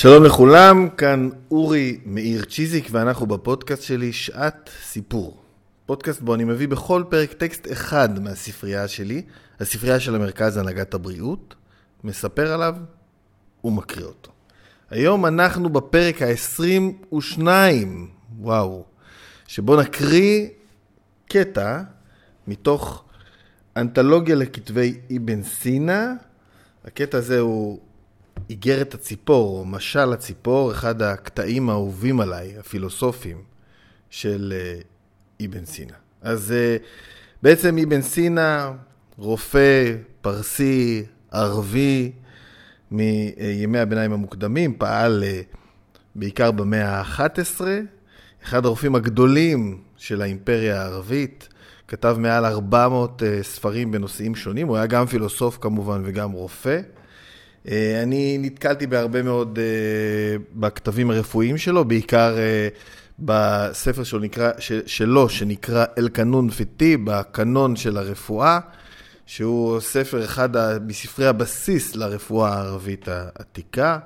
שלום לכולם, כאן אורי מאיר צ'יזיק ואנחנו בפודקאסט שלי שעת סיפור. פודקאסט בו אני מביא בכל פרק טקסט אחד מהספרייה שלי, הספרייה של המרכז להנהגת הבריאות, מספר עליו ומקריא אותו. היום אנחנו בפרק ה-22, וואו, שבו נקריא קטע מתוך אנתולוגיה לכתבי אבן סינה. הקטע הזה הוא איגרת הציפור, או משל הציפור, אחד הקטעים האהובים עליי, הפילוסופיים, של אה, אבן סינה. אז אה, בעצם אבן סינה, רופא פרסי, ערבי, מימי הביניים המוקדמים, פעל אה, בעיקר במאה ה-11, אחד הרופאים הגדולים של האימפריה הערבית, כתב מעל 400 ספרים בנושאים שונים, הוא היה גם פילוסוף כמובן וגם רופא. אה, אני נתקלתי בהרבה מאוד uh, בכתבים הרפואיים שלו, בעיקר uh, בספר שלו, נקרא, שלו שנקרא אל-קנון פיטי, בקנון של הרפואה, שהוא ספר אחד מספרי הבסיס לרפואה הערבית העתיקה.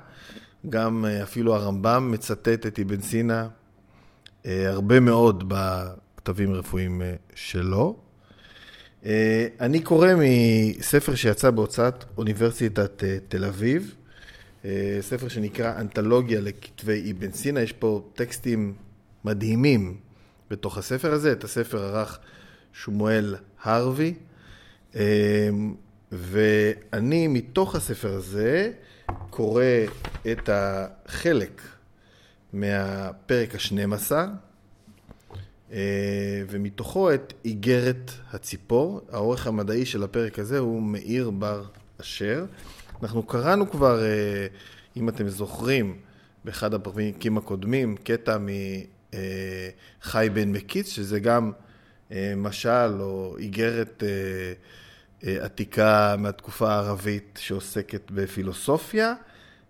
גם אפילו הרמב"ם מצטט את אבן סינה הרבה מאוד בכתבים הרפואיים uh, שלו. אה, אני קורא מספר שיצא בהוצאת אוניברסיטת אה, תל אביב, אה, ספר שנקרא אנתולוגיה לכתבי אבן סינה, יש פה טקסטים מדהימים בתוך הספר הזה, את הספר ערך שמואל הרווי, ואני מתוך הספר הזה קורא את החלק מהפרק השנים עשר, ומתוכו את איגרת הציפור. העורך המדעי של הפרק הזה הוא מאיר בר אשר. אנחנו קראנו כבר, אה, אם אתם זוכרים, באחד הפרקים הקודמים, קטע מחי בן מקיץ, שזה גם אה, משל או איגרת עתיקה מהתקופה הערבית שעוסקת בפילוסופיה.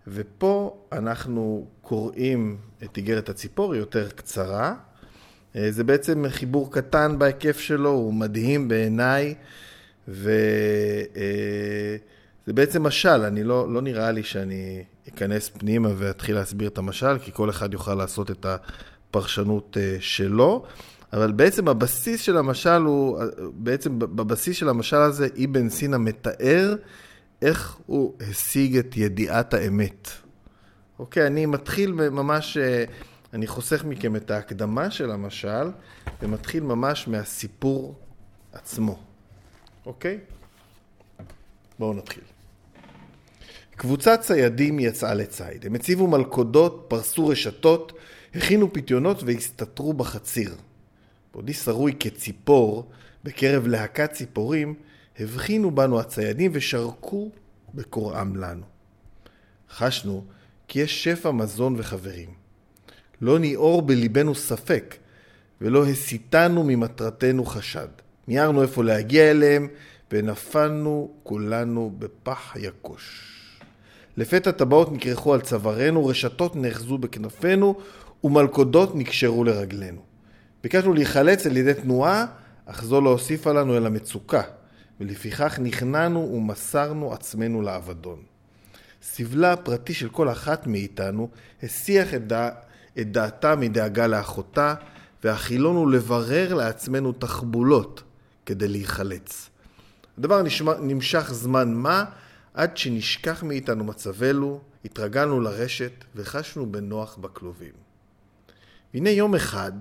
ופה אנחנו קוראים את איגרת הציפור, היא יותר קצרה. אה, זה בעצם חיבור קטן בהיקף שלו, הוא מדהים בעיניי, וזה אה, בעצם משל, אני לא, לא נראה לי שאני אכנס פנימה ואתחיל להסביר את המשל, כי כל אחד יוכל לעשות את הפרשנות אה, שלו. אבל בעצם הבסיס של המשל הוא, בעצם בבסיס של המשל הזה, אבן סינה מתאר איך הוא השיג את ידיעת האמת. אוקיי, אני מתחיל ממש אני חוסך מכם את ההקדמה של המשל, ומתחיל ממש מהסיפור עצמו. אוקיי? בואו נתחיל. קבוצת ציידים יצאה לציד. הם הציבו מלכודות, פרסו רשתות, הכינו פיתיונות והסתתרו בחציר. בעודי שרוי כציפור, בקרב להקת ציפורים, הבחינו בנו הציידים ושרקו בקוראם לנו. חשנו כי יש שפע מזון וחברים. לא ניעור בליבנו ספק, ולא הסיתנו ממטרתנו חשד. מיהרנו איפה להגיע אליהם, ונפלנו כולנו בפח יקוש. לפתע טבעות נכרכו על צווארנו, רשתות נאחזו בכנפינו, ומלכודות נקשרו לרגלינו. ביקשנו להיחלץ על ידי תנועה, אך זו לא הוסיפה לנו אלא מצוקה, ולפיכך נכנענו ומסרנו עצמנו לאבדון. סבלה הפרטי של כל אחת מאיתנו הסיח את, דע... את דעתה מדאגה לאחותה, והחילון הוא לברר לעצמנו תחבולות כדי להיחלץ. הדבר נשמע, נמשך זמן מה, עד שנשכח מאיתנו מצבנו, התרגלנו לרשת וחשנו בנוח בכלובים. והנה יום אחד,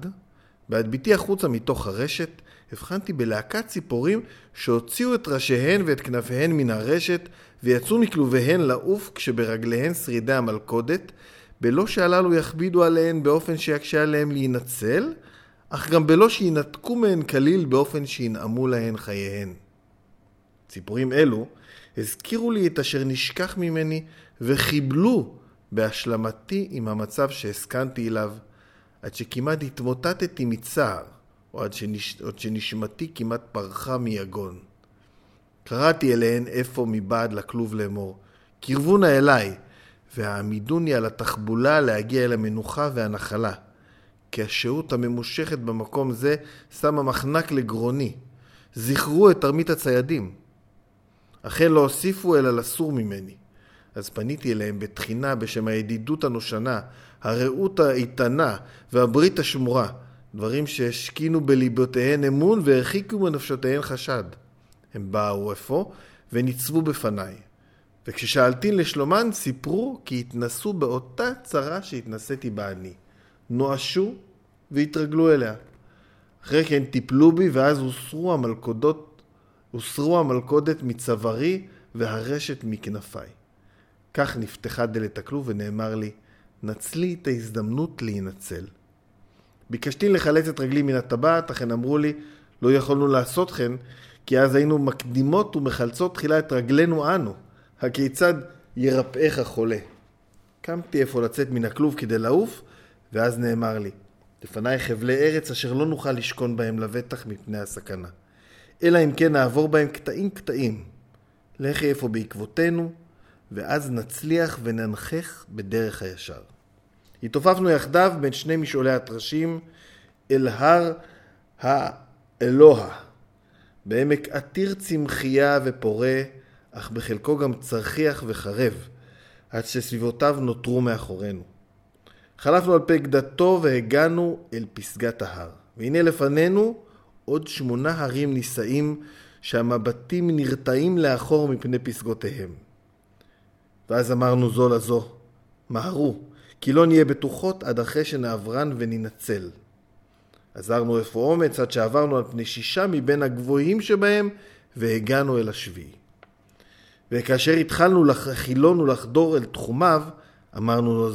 בהדביתי החוצה מתוך הרשת, הבחנתי בלהקת ציפורים שהוציאו את ראשיהן ואת כנפיהן מן הרשת ויצאו מכלוביהן לעוף כשברגליהן שרידי המלכודת בלא שהללו יכבידו עליהן באופן שיקשה עליהן להינצל, אך גם בלא שינתקו מהן כליל באופן שינעמו להן חייהן. ציפורים אלו הזכירו לי את אשר נשכח ממני וחיבלו בהשלמתי עם המצב שהסכנתי אליו, עד שכמעט התמוטטתי מצער, או עד, שנש... עד שנשמתי כמעט פרחה מיגון. קראתי אליהן אפוא מבעד לכלוב לאמור, קרבו נא אליי, והעמידוני על התחבולה להגיע אל המנוחה והנחלה. כי השהות הממושכת במקום זה שמה מחנק לגרוני. זכרו את תרמית הציידים. אכן לא הוסיפו אלא לסור ממני. אז פניתי אליהם בתחינה בשם הידידות הנושנה, הרעות האיתנה והברית השמורה, דברים שהשכינו בליבותיהן אמון והרחיקו מנפשותיהן חשד. הם באו אפוא וניצבו בפניי. וכששאלתי לשלומן, סיפרו כי התנסו באותה צרה שהתנסיתי בה אני. נואשו והתרגלו אליה. אחרי כן טיפלו בי, ואז הוסרו המלכודות, הוסרו המלכודת מצווארי והרשת מכנפיי. כך נפתחה דלת הכלוב ונאמר לי, נצלי את ההזדמנות להינצל. ביקשתי לחלץ את רגלי מן הטבעת, אכן אמרו לי, לא יכולנו לעשות כן, כי אז היינו מקדימות ומחלצות תחילה את רגלינו אנו. הכיצד ירפאך חולה? קמתי איפה לצאת מן הכלוב כדי לעוף, ואז נאמר לי, לפניי חבלי ארץ אשר לא נוכל לשכון בהם לבטח מפני הסכנה. אלא אם כן נעבור בהם קטעים קטעים. לכי איפה בעקבותינו, ואז נצליח וננחך בדרך הישר. התעופפנו יחדיו בין שני משעולי הטרשים אל הר האלוה, בעמק עתיר צמחייה ופורה, אך בחלקו גם צרחיח וחרב, עד שסביבותיו נותרו מאחורינו. חלפנו על פי גדתו והגענו אל פסגת ההר. והנה לפנינו עוד שמונה הרים נישאים שהמבטים נרתעים לאחור מפני פסגותיהם. ואז אמרנו זו לזו, מהרו, כי לא נהיה בטוחות עד אחרי שנעברן וננצל. עזרנו אפוא אומץ עד שעברנו על פני שישה מבין הגבוהים שבהם והגענו אל השביעי. וכאשר התחלנו לחילון ולחדור אל תחומיו, אמרנו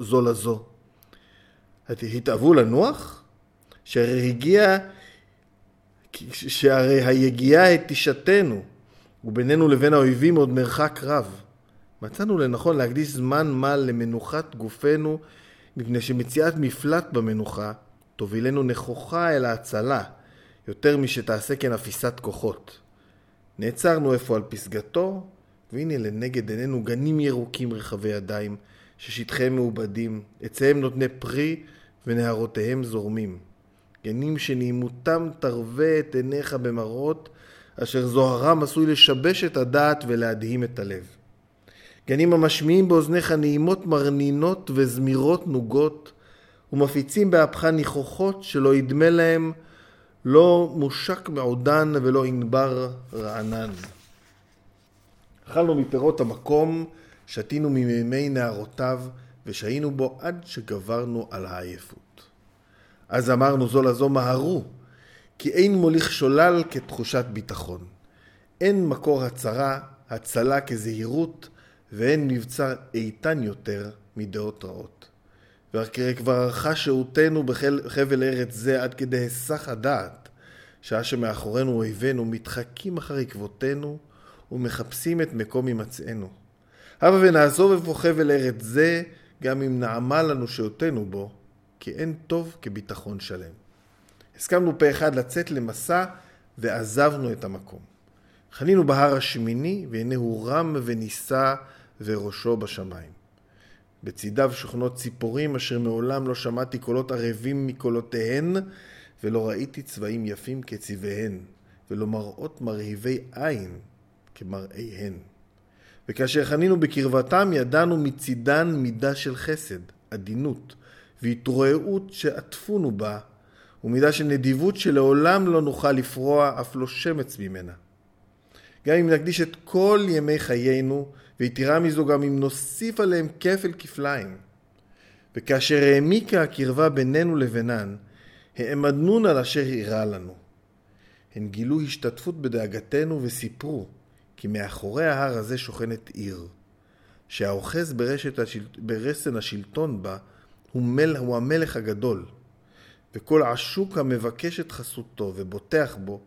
זו לזו. התאוו לנוח? שהרי הגיע, שהרי היגיעה את תשתנו, ובינינו לבין האויבים עוד מרחק רב. מצאנו לנכון להקדיש זמן מה למנוחת גופנו, מפני שמציאת מפלט במנוחה תובילנו נכוחה אל ההצלה, יותר משתעשה כן אפיסת כוחות. נעצרנו איפה על פסגתו, והנה לנגד עינינו גנים ירוקים רחבי ידיים, ששטחיהם מעובדים, עציהם נותני פרי ונהרותיהם זורמים. גנים שנעימותם תרווה את עיניך במראות, אשר זוהרם עשוי לשבש את הדעת ולהדהים את הלב. גנים המשמיעים באוזניך נעימות מרנינות וזמירות נוגות, ומפיצים באפך ניחוחות שלא ידמה להם לא מושק מעודן ולא ענבר רענן. אכלנו מפירות המקום, שתינו ממימי נהרותיו, ושהינו בו עד שגברנו על העייפות. אז אמרנו זו לזו מהרו, כי אין מוליך שולל כתחושת ביטחון. אין מקור הצרה, הצלה כזהירות, ואין מבצר איתן יותר מדעות רעות. וכבר ערכה שהותנו בחבל ארץ זה עד כדי היסח הדעת, שעה שמאחורינו אויבינו מתחקים אחר עקבותינו ומחפשים את מקום הימצאנו. הבה ונעזוב איפה חבל ארץ זה, גם אם נעמה לנו שהותנו בו, כי אין טוב כביטחון שלם. הסכמנו פה אחד לצאת למסע ועזבנו את המקום. חנינו בהר השמיני, והנה הוא רם ונישא וראשו בשמיים. בצידיו שוכנות ציפורים אשר מעולם לא שמעתי קולות ערבים מקולותיהן, ולא ראיתי צבעים יפים כצבעיהן, ולא מראות מרהיבי עין כמראיהן. וכאשר חנינו בקרבתם, ידענו מצידן מידה של חסד, עדינות, והתרועעות שעטפונו בה, ומידה של נדיבות שלעולם לא נוכל לפרוע אף לא שמץ ממנה. גם אם נקדיש את כל ימי חיינו, ויתרה מזו גם אם נוסיף עליהם כפל כפליים. וכאשר העמיקה הקרבה בינינו לבינן, העמדנון על אשר אירע לנו. הן גילו השתתפות בדאגתנו וסיפרו כי מאחורי ההר הזה שוכנת עיר, שהאוחז השל... ברסן השלטון בה הוא, מל... הוא המלך הגדול, וכל עשוק המבקש את חסותו ובוטח בו,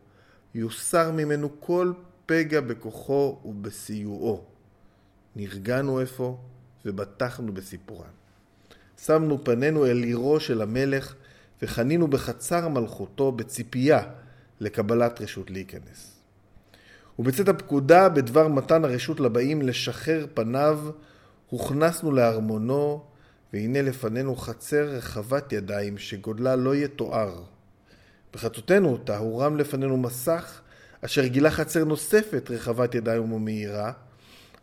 יוסר ממנו כל פגע בכוחו ובסיועו. נרגענו אפוא ובטחנו בסיפורן. שמנו פנינו אל עירו של המלך וחנינו בחצר מלכותו בציפייה לקבלת רשות להיכנס. ובצאת הפקודה בדבר מתן הרשות לבאים לשחרר פניו, הוכנסנו לארמונו, והנה לפנינו חצר רחבת ידיים שגודלה לא יתואר. בחצותנו אותה הורם לפנינו מסך אשר גילה חצר נוספת רחבת ידיים ומהירה,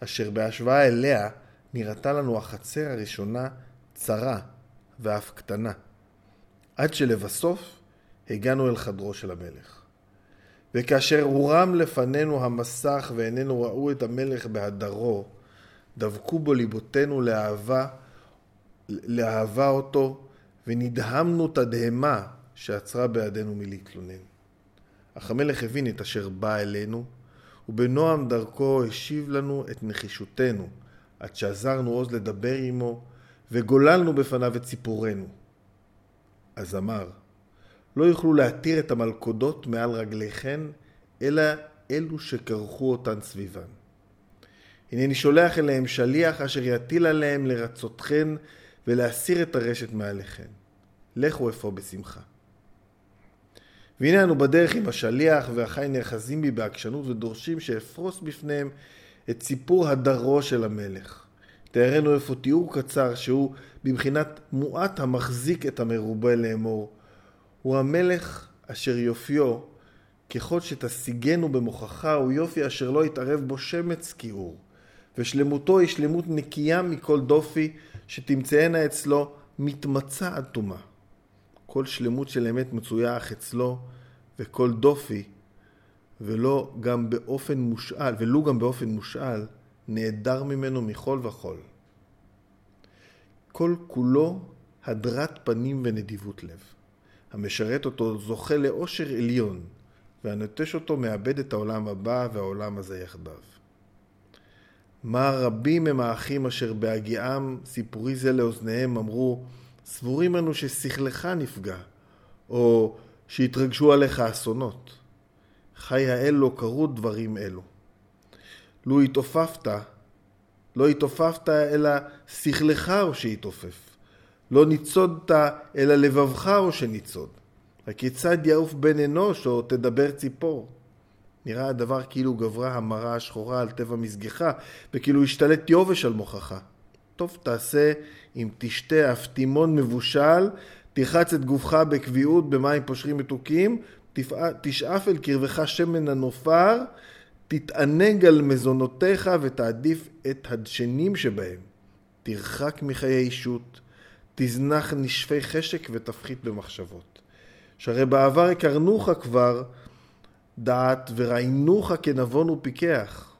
אשר בהשוואה אליה נראתה לנו החצר הראשונה צרה ואף קטנה. עד שלבסוף הגענו אל חדרו של המלך. וכאשר הורם לפנינו המסך ועינינו ראו את המלך בהדרו, דבקו בו ליבותינו לאהבה, לאהבה אותו, ונדהמנו תדהמה שעצרה בידינו מלהתלונן. אך המלך הבין את אשר בא אלינו, ובנועם דרכו השיב לנו את נחישותנו, עד שעזרנו עוז לדבר עמו, וגוללנו בפניו את סיפורנו. אז אמר, לא יוכלו להתיר את המלכודות מעל רגליכן, אלא אלו שכרכו אותן סביבן. הנני שולח אליהם שליח אשר יטיל עליהם לרצותכן ולהסיר את הרשת מעליכן. לכו אפוא בשמחה. והנה אנו בדרך עם השליח, ואחי נאחזים בי בעקשנות ודורשים שאפרוס בפניהם את סיפור הדרו של המלך. תארנו איפה תיאור קצר שהוא בבחינת מועט המחזיק את המרובה לאמור. הוא המלך אשר יופיו, ככל שתשיגנו במוכחה, הוא יופי אשר לא יתערב בו שמץ כיעור. ושלמותו היא שלמות נקייה מכל דופי, שתמצאנה אצלו מתמצה עד טומאה. כל שלמות של אמת מצויה אך אצלו, וכל דופי, ולא גם באופן מושאל, ולו גם באופן מושאל, נעדר ממנו מכל וכול. כל כולו הדרת פנים ונדיבות לב. המשרת אותו זוכה לאושר עליון, והנוטש אותו מאבד את העולם הבא והעולם הזה יחדיו. מה רבים הם האחים אשר בהגיעם סיפורי זה לאוזניהם אמרו, סבורים אנו ששכלך נפגע, או שהתרגשו עליך אסונות. חי האל לא קרו דברים אלו. לו התעופפת, לא התעופפת אלא שכלך או שהתעופף. לא ניצודת אלא לבבך או שניצוד. הכיצד יעוף בן אנוש או תדבר ציפור? נראה הדבר כאילו גברה המרה השחורה על טבע מזגך, וכאילו השתלט יובש על מוחך. טוב תעשה אם תשתה אף תימון מבושל, תרחץ את גופך בקביעות במים פושרים מתוקים, תשאף אל קרבך שמן הנופר, תתענג על מזונותיך ותעדיף את הדשנים שבהם. תרחק מחיי אישות, תזנח נשפי חשק ותפחית במחשבות. שהרי בעבר הכרנוך כבר דעת וראינוך כנבון ופיקח.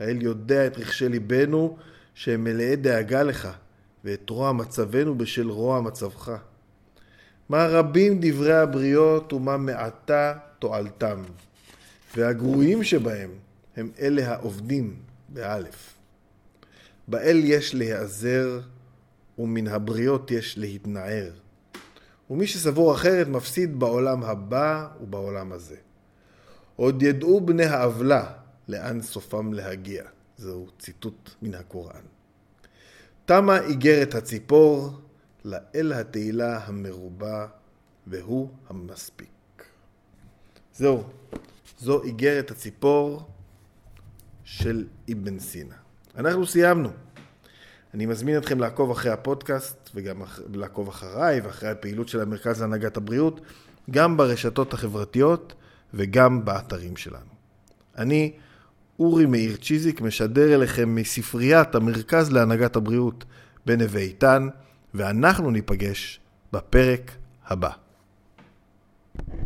האל יודע את רכשי ליבנו שהם מלאי דאגה לך, ואת רוע מצבנו בשל רוע מצבך. מה רבים דברי הבריות ומה מעטה תועלתם. והגרועים שבהם הם אלה העובדים, באלף. באל יש להיעזר ומן הבריות יש להתנער. ומי שסבור אחרת מפסיד בעולם הבא ובעולם הזה. עוד ידעו בני העוולה לאן סופם להגיע. זהו ציטוט מן הקוראן. תמה איגרת הציפור, לאל התהילה המרובה, והוא המספיק. זהו, זו איגרת הציפור של אבן סינה. אנחנו סיימנו. אני מזמין אתכם לעקוב אחרי הפודקאסט וגם לעקוב אחריי ואחרי הפעילות של המרכז להנהגת הבריאות, גם ברשתות החברתיות וגם באתרים שלנו. אני, אורי מאיר צ'יזיק, משדר אליכם מספריית המרכז להנהגת הבריאות בנווה איתן, ואנחנו ניפגש בפרק הבא.